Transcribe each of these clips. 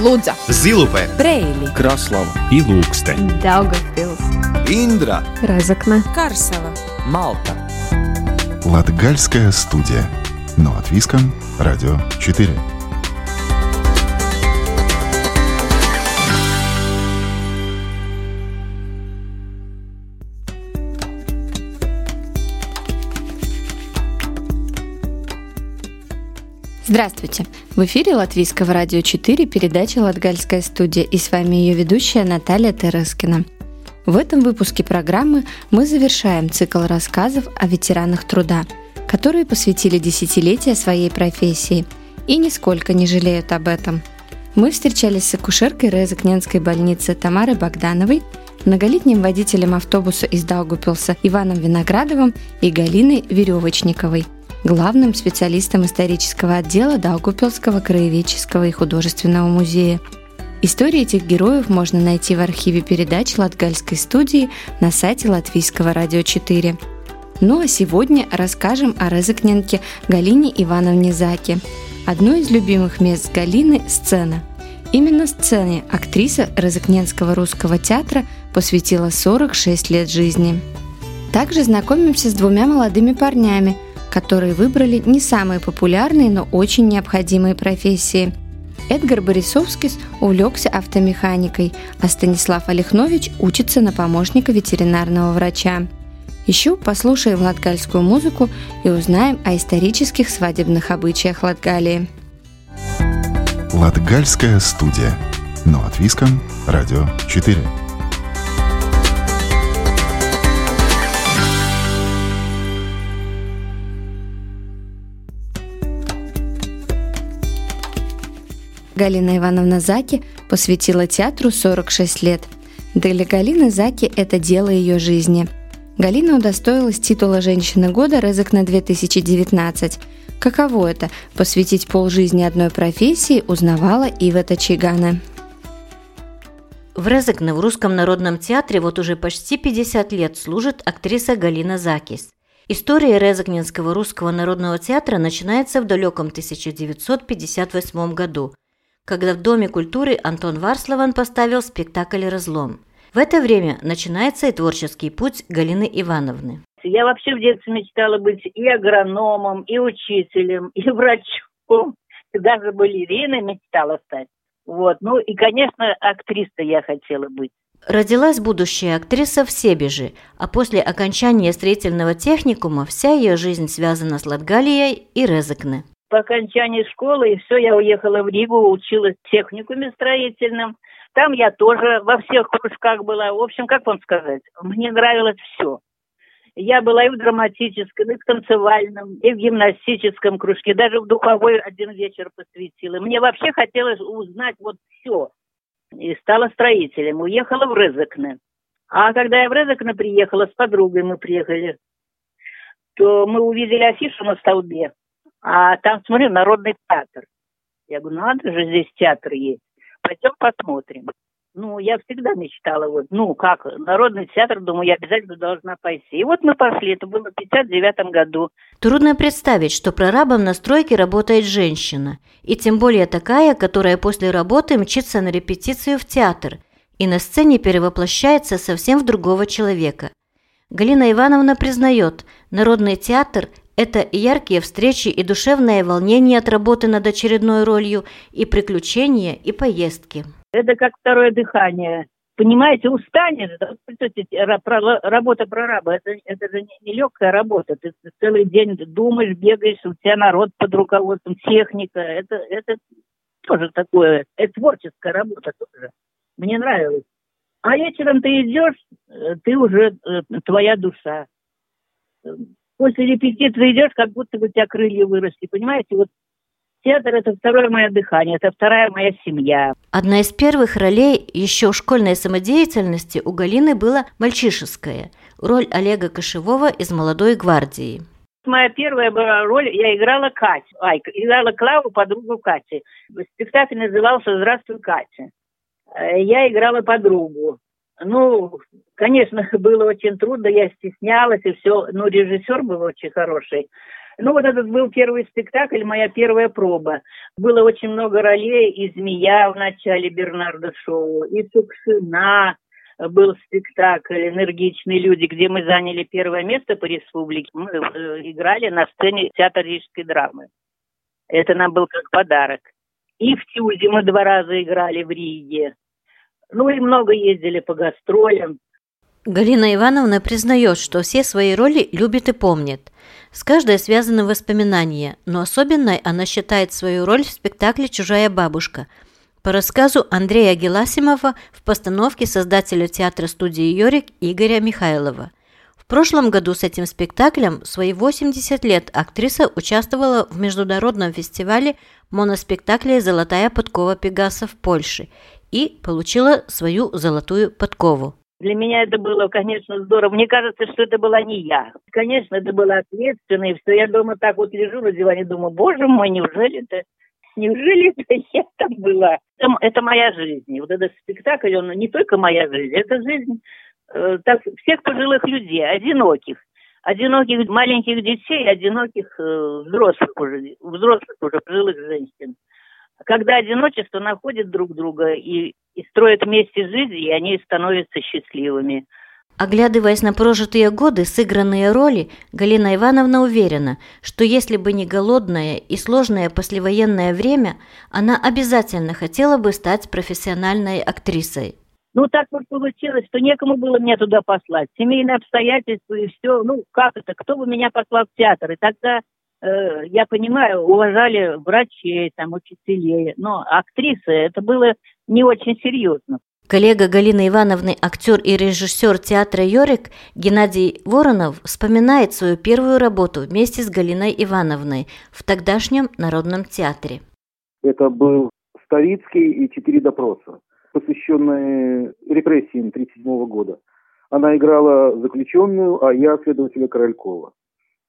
Лудза, Зилупе, Брейли, Краслава и Лукстен. Daugavpils, Индра, Разокна, Карсела. Малта Латгальская студия. Но от Виском, Радио 4. Здравствуйте! В эфире Латвийского радио 4 передача «Латгальская студия» и с вами ее ведущая Наталья Терескина. В этом выпуске программы мы завершаем цикл рассказов о ветеранах труда, которые посвятили десятилетия своей профессии и нисколько не жалеют об этом. Мы встречались с акушеркой Резакненской больницы Тамарой Богдановой, многолетним водителем автобуса из Даугупилса Иваном Виноградовым и Галиной Веревочниковой – главным специалистом исторического отдела Даугупилского краеведческого и художественного музея. Истории этих героев можно найти в архиве передач Латгальской студии на сайте Латвийского радио 4. Ну а сегодня расскажем о Резакненке Галине Ивановне Заки. Одно из любимых мест Галины – сцена. Именно сцене актриса Резакненского русского театра посвятила 46 лет жизни. Также знакомимся с двумя молодыми парнями – которые выбрали не самые популярные, но очень необходимые профессии. Эдгар Борисовский увлекся автомеханикой, а Станислав Олехнович учится на помощника ветеринарного врача. Еще послушаем латгальскую музыку и узнаем о исторических свадебных обычаях Латгалии. Латгальская студия. Но от Виском, Радио 4. Галина Ивановна Заки посвятила театру 46 лет. Для Галины Заки это дело ее жизни. Галина удостоилась титула «Женщина года» Резок на 2019. Каково это – посвятить полжизни одной профессии, узнавала Ива Тачигана. В Резекне в Русском народном театре вот уже почти 50 лет служит актриса Галина Закис. История Резекненского русского народного театра начинается в далеком 1958 году, когда в Доме культуры Антон Варслован поставил спектакль «Разлом». В это время начинается и творческий путь Галины Ивановны. Я вообще в детстве мечтала быть и агрономом, и учителем, и врачом. Даже балериной мечтала стать. Вот. Ну и, конечно, актрисой я хотела быть. Родилась будущая актриса в Себеже, а после окончания строительного техникума вся ее жизнь связана с Латгалией и Резекне. По окончании школы, и все, я уехала в Ригу, училась в техникуме строительном. Там я тоже во всех кружках была. В общем, как вам сказать, мне нравилось все. Я была и в драматическом, и в танцевальном, и в гимнастическом кружке, даже в духовой один вечер посвятила. Мне вообще хотелось узнать вот все. И стала строителем. Уехала в Резекне. А когда я в Резекне приехала, с подругой мы приехали, то мы увидели афишу на столбе. А там, смотри, народный театр. Я говорю, надо же, здесь театр есть. Пойдем посмотрим. Ну, я всегда мечтала, вот, ну, как, народный театр, думаю, я обязательно должна пойти. И вот мы пошли, это было в 59 году. Трудно представить, что прорабом на стройке работает женщина, и тем более такая, которая после работы мчится на репетицию в театр и на сцене перевоплощается совсем в другого человека. Галина Ивановна признает, народный театр это яркие встречи, и душевное волнение от работы над очередной ролью, и приключения, и поездки. Это как второе дыхание. Понимаете, устанешь, работа прораба, это, это же не легкая работа. Ты целый день думаешь, бегаешь, у тебя народ под руководством, техника. Это, это тоже такое, это творческая работа тоже. Мне нравилось. А вечером ты идешь, э, ты уже э, твоя душа после репетиции идешь, как будто бы у тебя крылья выросли, понимаете? Вот театр – это второе мое дыхание, это вторая моя семья. Одна из первых ролей еще школьной самодеятельности у Галины была мальчишеская – роль Олега Кошевого из «Молодой гвардии». Моя первая была роль, я играла Катю, ай, играла Клаву, подругу Кати. Спектакль назывался «Здравствуй, Катя». Э, я играла подругу. Ну, конечно, было очень трудно, я стеснялась и все. Ну, режиссер был очень хороший. Ну, вот этот был первый спектакль, моя первая проба. Было очень много ролей, и «Змея» в начале Бернарда Шоу, и «Тукшина», был спектакль «Энергичные люди», где мы заняли первое место по республике. Мы э, играли на сцене театра рижской драмы. Это нам был как подарок. И в Тюзе мы два раза играли в Риге. Ну и много ездили по гастролям. Галина Ивановна признает, что все свои роли любит и помнит. С каждой связаны воспоминания, но особенной она считает свою роль в спектакле «Чужая бабушка», по рассказу Андрея Геласимова в постановке создателя театра-студии «Йорик» Игоря Михайлова. В прошлом году с этим спектаклем свои 80 лет актриса участвовала в международном фестивале моноспектаклей «Золотая подкова Пегаса» в Польше и получила свою золотую подкову. Для меня это было, конечно, здорово. Мне кажется, что это была не я. Конечно, это было ответственно, и все. Я дома так вот лежу на диване, думаю, боже мой, неужели это, неужели это я там была? Это, это моя жизнь. Вот этот спектакль, он не только моя жизнь, это жизнь э, так, всех пожилых людей, одиноких. Одиноких маленьких детей, одиноких э, взрослых уже, взрослых уже пожилых женщин когда одиночество находит друг друга и, и строят вместе жизнь, и они становятся счастливыми. Оглядываясь на прожитые годы, сыгранные роли, Галина Ивановна уверена, что если бы не голодное и сложное послевоенное время, она обязательно хотела бы стать профессиональной актрисой. Ну, так вот получилось, что некому было меня туда послать. Семейные обстоятельства и все. Ну, как это? Кто бы меня послал в театр? И тогда я понимаю, уважали врачей, там, учителей, но актрисы, это было не очень серьезно. Коллега Галины Ивановны, актер и режиссер театра «Йорик» Геннадий Воронов вспоминает свою первую работу вместе с Галиной Ивановной в тогдашнем Народном театре. Это был Ставицкий и «Четыре допроса», посвященные репрессиям 1937 года. Она играла заключенную, а я следователя Королькова.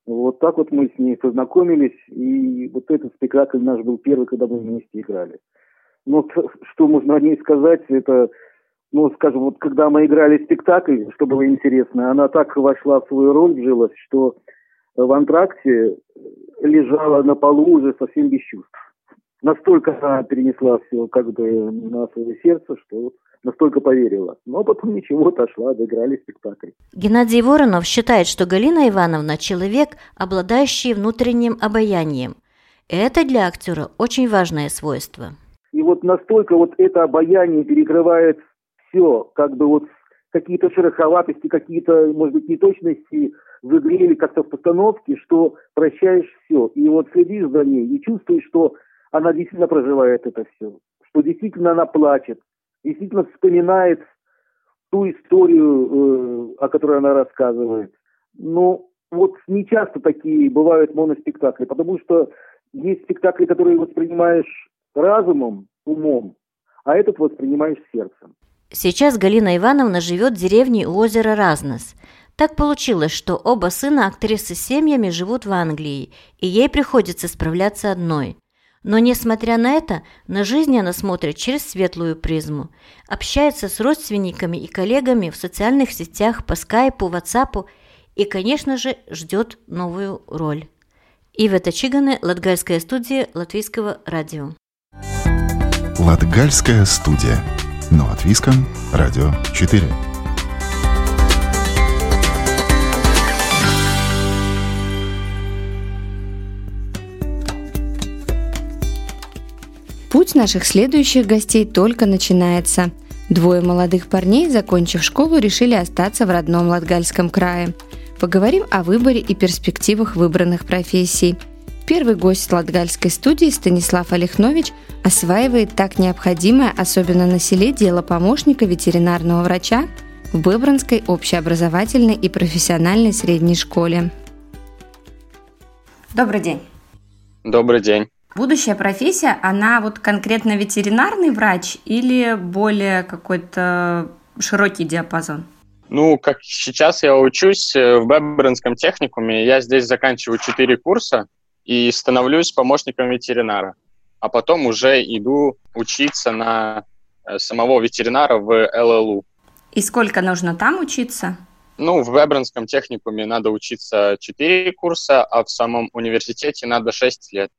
Вот так вот мы с ней познакомились, и вот этот спектакль наш был первый, когда мы вместе играли. Но что можно о ней сказать, это, ну, скажем, вот когда мы играли спектакль, что было интересно, она так вошла в свою роль, вжилась, что в антракте лежала на полу уже совсем без чувств. Настолько она перенесла все как бы на свое сердце, что настолько поверила. Но потом ничего, отошла, доиграли спектакль. Геннадий Воронов считает, что Галина Ивановна – человек, обладающий внутренним обаянием. Это для актера очень важное свойство. И вот настолько вот это обаяние перекрывает все, как бы вот какие-то шероховатости, какие-то, может быть, неточности в игре или как-то в постановке, что прощаешь все. И вот следишь за ней и чувствуешь, что она действительно проживает это все, что действительно она плачет, действительно вспоминает ту историю, э, о которой она рассказывает. Но вот не часто такие бывают моноспектакли, потому что есть спектакли, которые воспринимаешь разумом, умом, а этот воспринимаешь сердцем. Сейчас Галина Ивановна живет в деревне у озера Разнос. Так получилось, что оба сына актрисы с семьями живут в Англии, и ей приходится справляться одной. Но, несмотря на это, на жизнь она смотрит через светлую призму. Общается с родственниками и коллегами в социальных сетях, по скайпу, ватсапу и, конечно же, ждет новую роль. Ива Тачиганы, Латгальская студия Латвийского радио. Латгальская студия. Но от Виском, Радио 4. Путь наших следующих гостей только начинается. Двое молодых парней, закончив школу, решили остаться в родном Латгальском крае. Поговорим о выборе и перспективах выбранных профессий. Первый гость Латгальской студии Станислав Олехнович осваивает так необходимое, особенно на селе, дело помощника ветеринарного врача в Быбранской общеобразовательной и профессиональной средней школе. Добрый день. Добрый день. Будущая профессия, она вот конкретно ветеринарный врач или более какой-то широкий диапазон? Ну, как сейчас я учусь э, в Бебринском техникуме, я здесь заканчиваю 4 курса и становлюсь помощником ветеринара. А потом уже иду учиться на э, самого ветеринара в ЛЛУ. И сколько нужно там учиться? Ну, в Вебернском техникуме надо учиться 4 курса, а в самом университете надо 6 лет.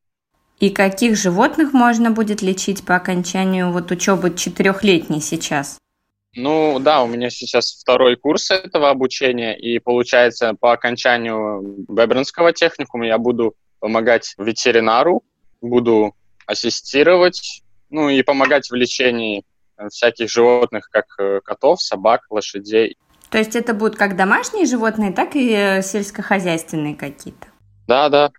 И каких животных можно будет лечить по окончанию вот учебы четырехлетней сейчас? Ну да, у меня сейчас второй курс этого обучения, и получается по окончанию Бебринского техникума я буду помогать ветеринару, буду ассистировать, ну и помогать в лечении всяких животных, как э, котов, собак, лошадей. То есть это будут как домашние животные, так и э, сельскохозяйственные какие-то? Да, да.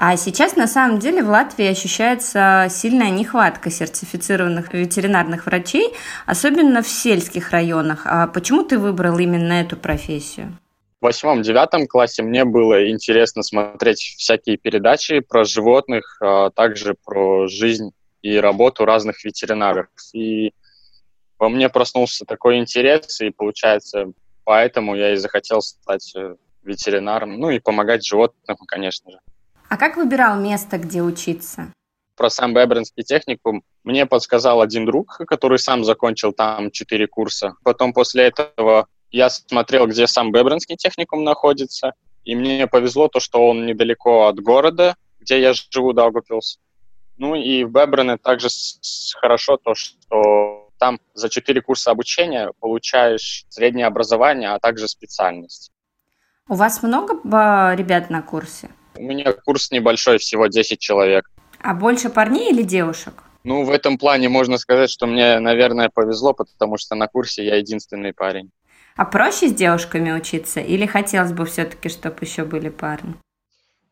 А сейчас на самом деле в Латвии ощущается сильная нехватка сертифицированных ветеринарных врачей, особенно в сельских районах. А почему ты выбрал именно эту профессию? В восьмом-девятом классе мне было интересно смотреть всякие передачи про животных, а также про жизнь и работу разных ветеринаров. И во мне проснулся такой интерес, и получается, поэтому я и захотел стать э, ветеринаром, ну и помогать животным, конечно же. А как выбирал место, где учиться? Про сам Бебринский техникум мне подсказал один друг, который сам закончил там четыре курса. Потом после этого я смотрел, где сам Бебринский техникум находится, и мне повезло то, что он недалеко от города, где я живу, Даугавпилс. Ну и в Бебрене также хорошо то, что там за четыре курса обучения получаешь среднее образование, а также специальность. У вас много ребят на курсе? У меня курс небольшой, всего 10 человек. А больше парней или девушек? Ну, в этом плане можно сказать, что мне, наверное, повезло, потому что на курсе я единственный парень. А проще с девушками учиться или хотелось бы все-таки, чтобы еще были парни?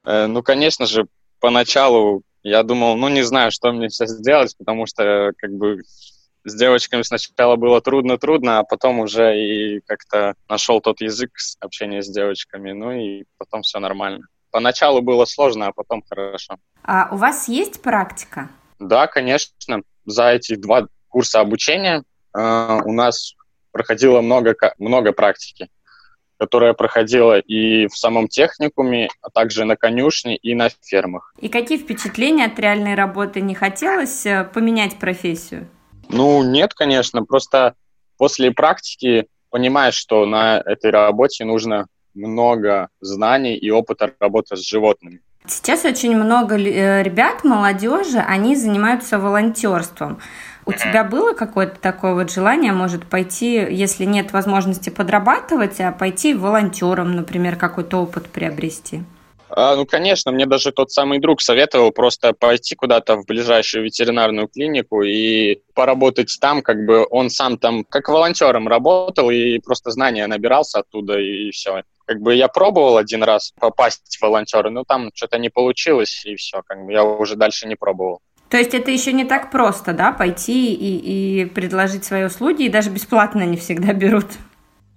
Э, ну, конечно же, поначалу я думал, ну, не знаю, что мне сейчас сделать, потому что, как бы, с девочками сначала было трудно-трудно, а потом уже и как-то нашел тот язык общения с девочками, ну, и потом все нормально. Поначалу было сложно, а потом хорошо. А у вас есть практика? Да, конечно. За эти два курса обучения э, у нас проходило много, много практики, которая проходила и в самом техникуме, а также на конюшне и на фермах. И какие впечатления от реальной работы? Не хотелось э, поменять профессию? Ну, нет, конечно. Просто после практики понимаешь, что на этой работе нужно много знаний и опыта работы с животными. Сейчас очень много э, ребят, молодежи, они занимаются волонтерством. У тебя было какое-то такое вот желание, может, пойти, если нет возможности подрабатывать, а пойти волонтером, например, какой-то опыт приобрести? А, ну, конечно, мне даже тот самый друг советовал просто пойти куда-то в ближайшую ветеринарную клинику и поработать там, как бы он сам там как волонтером работал и просто знания набирался оттуда и все. Как бы я пробовал один раз попасть в волонтеры, но там что-то не получилось и все, как бы я уже дальше не пробовал. То есть это еще не так просто, да, пойти и, и предложить свои услуги, и даже бесплатно не всегда берут.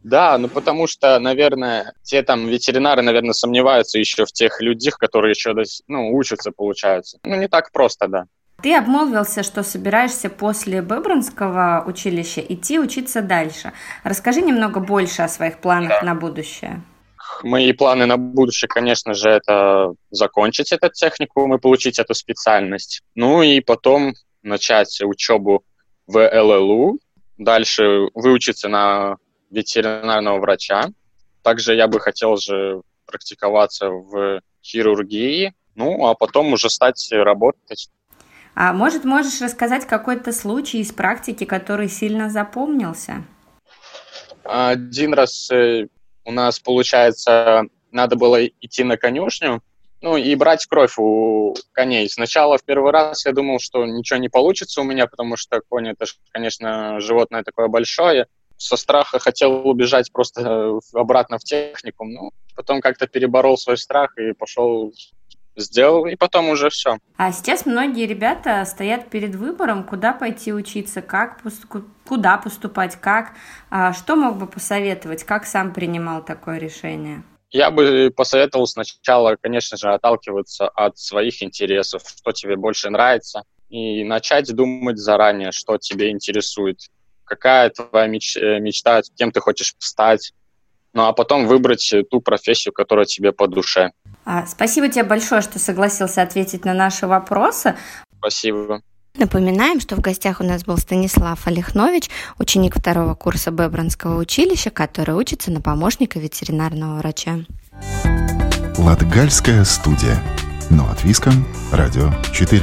Да, ну потому что, наверное, те там ветеринары, наверное, сомневаются еще в тех людях, которые еще ну, учатся, получается. Ну, не так просто, да. Ты обмолвился, что собираешься после Быбранского училища идти учиться дальше. Расскажи немного больше о своих планах да. на будущее. Мои планы на будущее, конечно же, это закончить этот техникум и получить эту специальность. Ну и потом начать учебу в ЛЛУ, дальше выучиться на ветеринарного врача. Также я бы хотел же практиковаться в хирургии, ну, а потом уже стать работать. А может, можешь рассказать какой-то случай из практики, который сильно запомнился? Один раз э, у нас, получается, надо было идти на конюшню, ну, и брать кровь у коней. Сначала в первый раз я думал, что ничего не получится у меня, потому что конь это, конечно, животное такое большое со страха хотел убежать просто э, обратно в техникум, ну, потом как-то переборол свой страх и пошел сделал, и потом уже все. А сейчас многие ребята стоят перед выбором, куда пойти учиться, как куда поступать, как. А что мог бы посоветовать, как сам принимал такое решение? Я бы посоветовал сначала, конечно же, отталкиваться от своих интересов, что тебе больше нравится, и начать думать заранее, что тебе интересует какая твоя меч, э, мечта, кем ты хочешь стать, ну а потом выбрать ту профессию, которая тебе по душе. А, спасибо тебе большое, что согласился ответить на наши вопросы. Спасибо. Напоминаем, что в гостях у нас был Станислав Олехнович, ученик второго курса Бебранского училища, который учится на помощника ветеринарного врача. Латгальская студия. Но от Виском. Радио 4.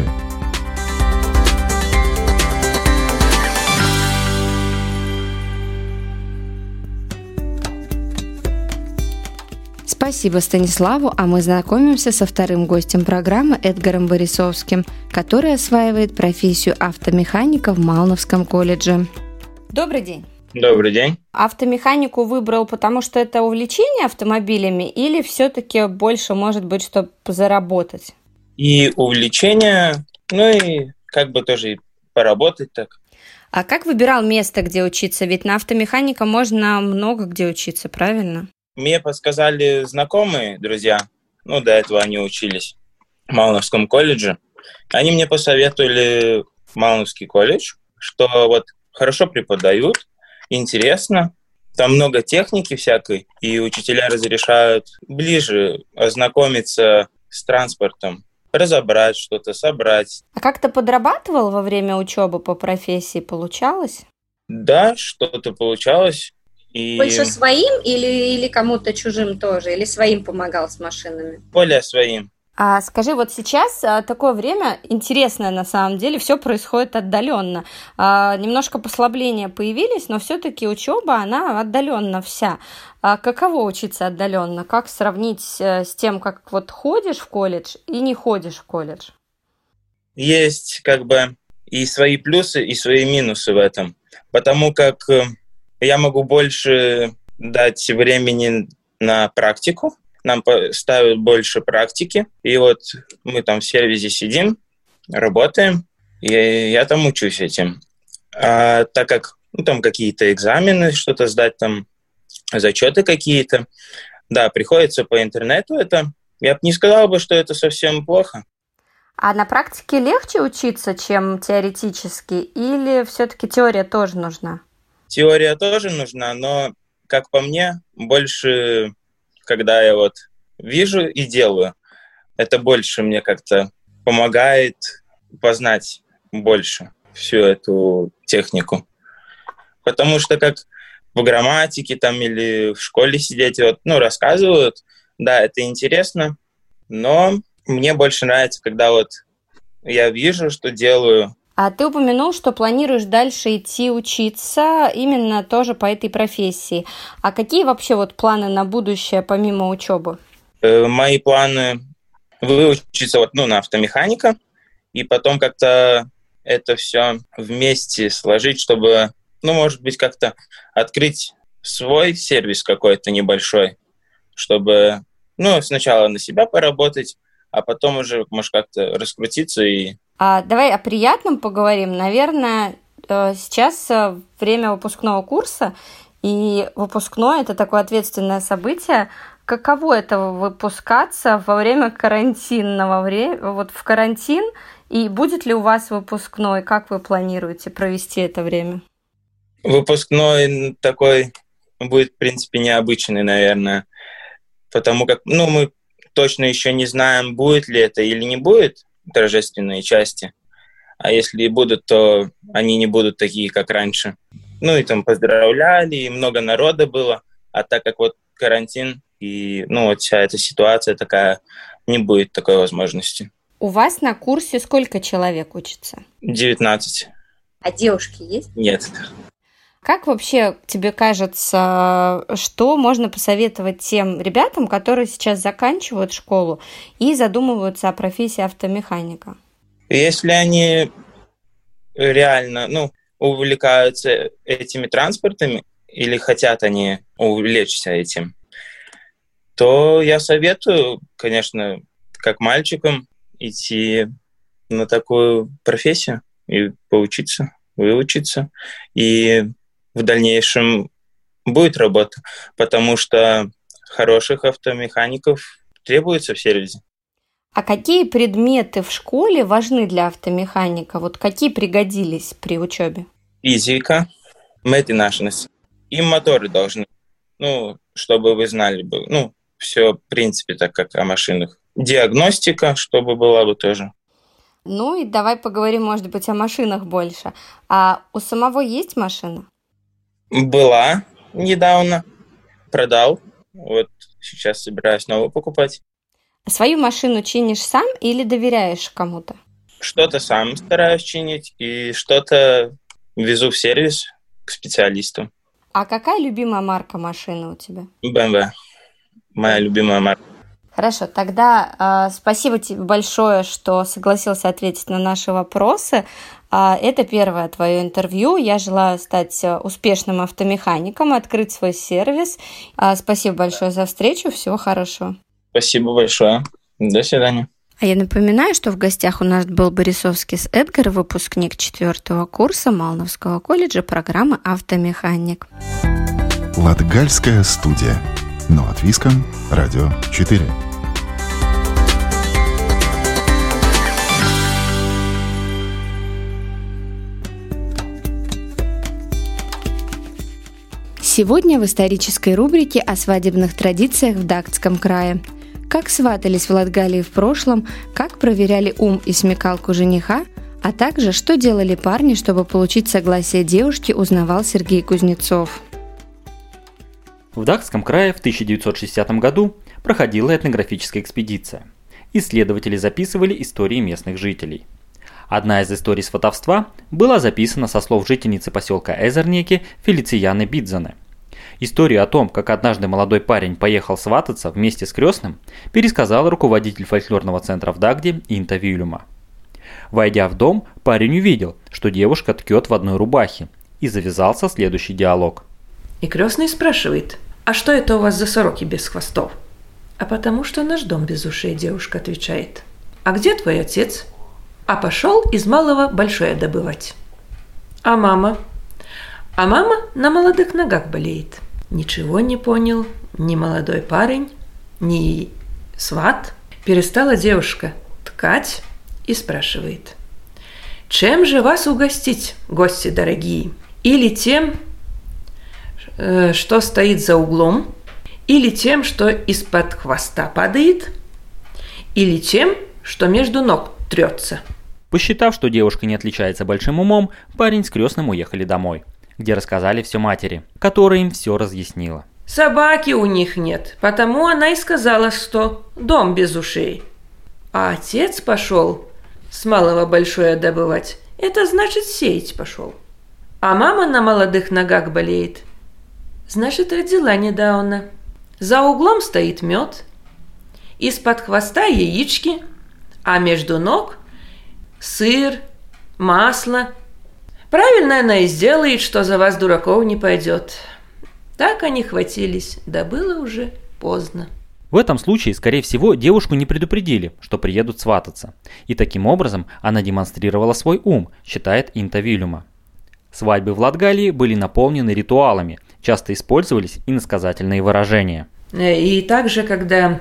Спасибо Станиславу, а мы знакомимся со вторым гостем программы Эдгаром Борисовским, который осваивает профессию автомеханика в Малновском колледже. Добрый день. Добрый день. Автомеханику выбрал, потому что это увлечение автомобилями или все-таки больше, может быть, чтобы заработать? И увлечение, ну и как бы тоже и поработать так. А как выбирал место, где учиться? Ведь на автомеханика можно много где учиться, правильно? Мне подсказали знакомые, друзья, ну, до этого они учились в Малновском колледже. Они мне посоветовали Малновский колледж, что вот хорошо преподают, интересно, там много техники всякой, и учителя разрешают ближе ознакомиться с транспортом, разобрать что-то, собрать. А как то подрабатывал во время учебы по профессии? Получалось? Да, что-то получалось. И... Больше своим или, или кому-то чужим тоже? Или своим помогал с машинами? Более своим. А скажи, вот сейчас а, такое время интересное на самом деле, все происходит отдаленно. А, немножко послабления появились, но все-таки учеба, она отдаленно вся. А каково учиться отдаленно? Как сравнить э, с тем, как вот ходишь в колледж и не ходишь в колледж? Есть как бы и свои плюсы, и свои минусы в этом. Потому как э, я могу больше дать времени на практику, нам ставят больше практики, и вот мы там в сервисе сидим, работаем, и я там учусь этим. А так как ну, там какие-то экзамены, что-то сдать, там зачеты какие-то, да, приходится по интернету это. Я бы не сказал бы, что это совсем плохо. А на практике легче учиться, чем теоретически, или все-таки теория тоже нужна? Теория тоже нужна, но, как по мне, больше, когда я вот вижу и делаю, это больше мне как-то помогает познать больше всю эту технику. Потому что как в грамматике там или в школе сидеть, вот, ну, рассказывают, да, это интересно, но мне больше нравится, когда вот я вижу, что делаю, а ты упомянул, что планируешь дальше идти учиться именно тоже по этой профессии. А какие вообще вот планы на будущее помимо учебы? Э, мои планы выучиться вот, ну, на автомеханика и потом как-то это все вместе сложить, чтобы, ну, может быть, как-то открыть свой сервис какой-то небольшой, чтобы, ну, сначала на себя поработать, а потом уже, может, как-то раскрутиться и а, давай о приятном поговорим. Наверное, э, сейчас э, время выпускного курса, и выпускной – это такое ответственное событие. Каково это выпускаться во время карантинного времени, вот в карантин, и будет ли у вас выпускной? Как вы планируете провести это время? Выпускной такой будет, в принципе, необычный, наверное, потому как, ну, мы точно еще не знаем, будет ли это или не будет, торжественные части. А если и будут, то они не будут такие, как раньше. Ну и там поздравляли, и много народа было. А так как вот карантин и ну вот вся эта ситуация такая, не будет такой возможности. У вас на курсе сколько человек учится? 19. А девушки есть? Нет. Как вообще тебе кажется, что можно посоветовать тем ребятам, которые сейчас заканчивают школу и задумываются о профессии автомеханика? Если они реально ну, увлекаются этими транспортами или хотят они увлечься этим, то я советую, конечно, как мальчикам идти на такую профессию и поучиться, выучиться. И в дальнейшем будет работа, потому что хороших автомехаников требуется в сервисе. А какие предметы в школе важны для автомеханика? Вот какие пригодились при учебе? Физика, метинашность. И моторы должны, ну, чтобы вы знали бы, ну, все, в принципе, так как о машинах. Диагностика, чтобы была бы тоже. Ну и давай поговорим, может быть, о машинах больше. А у самого есть машина? Была недавно. Продал. Вот сейчас собираюсь новую покупать. Свою машину чинишь сам или доверяешь кому-то? Что-то сам стараюсь чинить, и что-то везу в сервис к специалисту. А какая любимая марка машины у тебя? BMW. Моя любимая марка. Хорошо, тогда э, спасибо тебе большое, что согласился ответить на наши вопросы. Э, это первое твое интервью. Я желаю стать успешным автомехаником, открыть свой сервис. Э, спасибо большое за встречу. Всего хорошего. Спасибо большое. До свидания. А я напоминаю, что в гостях у нас был Борисовский с Эдгар, выпускник четвертого курса Малновского колледжа программы «Автомеханик». Латгальская студия. Но от Виском. Радио 4. Сегодня в исторической рубрике о свадебных традициях в Дактском крае. Как сватались в Латгалии в прошлом, как проверяли ум и смекалку жениха, а также что делали парни, чтобы получить согласие девушки, узнавал Сергей Кузнецов. В Дактском крае в 1960 году проходила этнографическая экспедиция. Исследователи записывали истории местных жителей. Одна из историй сватовства была записана со слов жительницы поселка Эзернеки Фелицияны Бидзаны – Историю о том, как однажды молодой парень поехал свататься вместе с крестным, пересказал руководитель фольклорного центра в Дагде Инта Вильюма. Войдя в дом, парень увидел, что девушка ткет в одной рубахе, и завязался следующий диалог. И крестный спрашивает, а что это у вас за сороки без хвостов? А потому что наш дом без ушей, девушка отвечает. А где твой отец? А пошел из малого большое добывать. А мама? А мама на молодых ногах болеет. Ничего не понял ни молодой парень, ни сват. Перестала девушка ткать и спрашивает. «Чем же вас угостить, гости дорогие? Или тем, э, что стоит за углом, или тем, что из-под хвоста падает, или тем, что между ног трется?» Посчитав, что девушка не отличается большим умом, парень с крестным уехали домой – где рассказали все матери, которая им все разъяснила. Собаки у них нет, потому она и сказала, что дом без ушей. А отец пошел с малого большое добывать. Это значит сеять пошел. А мама на молодых ногах болеет. Значит, родила недавно. За углом стоит мед. Из-под хвоста яички, а между ног сыр, масло Правильно она и сделает, что за вас, дураков, не пойдет. Так они хватились, да было уже поздно. В этом случае, скорее всего, девушку не предупредили, что приедут свататься. И таким образом она демонстрировала свой ум, считает Инта Вильюма. Свадьбы в Латгалии были наполнены ритуалами, часто использовались иносказательные выражения. И также, когда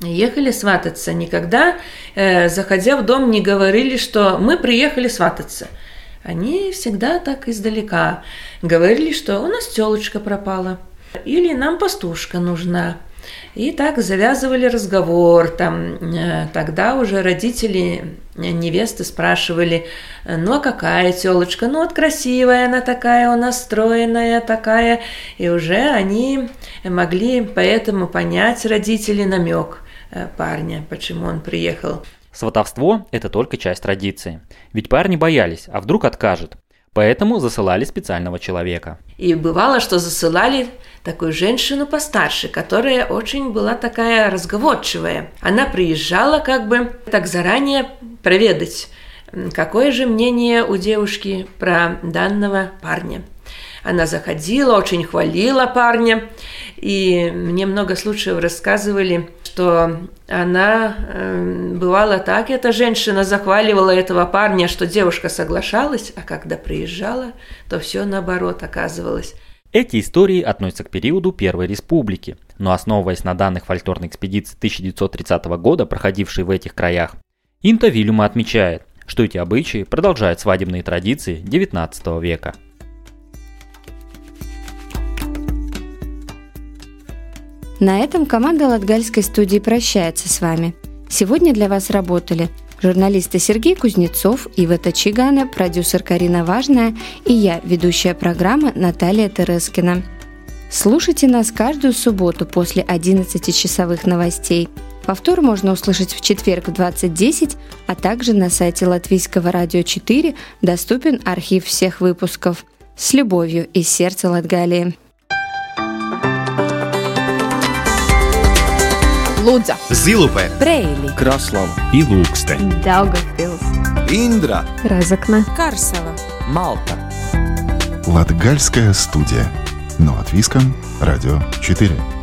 ехали свататься, никогда, э, заходя в дом, не говорили, что мы приехали свататься – они всегда так издалека говорили, что у нас телочка пропала, или нам пастушка нужна. И так завязывали разговор. Там, э, тогда уже родители невесты спрашивали, ну а какая телочка? Ну вот красивая она такая, у нас стройная такая. И уже они могли поэтому понять родители намек э, парня, почему он приехал. Сватовство – это только часть традиции. Ведь парни боялись, а вдруг откажет. Поэтому засылали специального человека. И бывало, что засылали такую женщину постарше, которая очень была такая разговорчивая. Она приезжала как бы так заранее проведать, какое же мнение у девушки про данного парня. Она заходила, очень хвалила парня, и мне много случаев рассказывали, что она э, бывала так, эта женщина захваливала этого парня, что девушка соглашалась, а когда приезжала, то все наоборот оказывалось. Эти истории относятся к периоду Первой Республики, но основываясь на данных фольклорной экспедиции 1930 года, проходившей в этих краях, Инта Вильюма отмечает, что эти обычаи продолжают свадебные традиции XIX века. На этом команда Латгальской студии прощается с вами. Сегодня для вас работали Журналисты Сергей Кузнецов, Ива Чигана, продюсер Карина Важная и я, ведущая программы Наталья Терескина. Слушайте нас каждую субботу после 11-часовых новостей. Повтор можно услышать в четверг в 20.10, а также на сайте Латвийского радио 4 доступен архив всех выпусков. С любовью из сердца Латгалии. Лудза, Зилупе, Брейли, Краслава. И Ilūkste, Daugavpils, Индра, Разокна, Карсела, Малта. Латгальская студия. Но от Виском, Радио 4.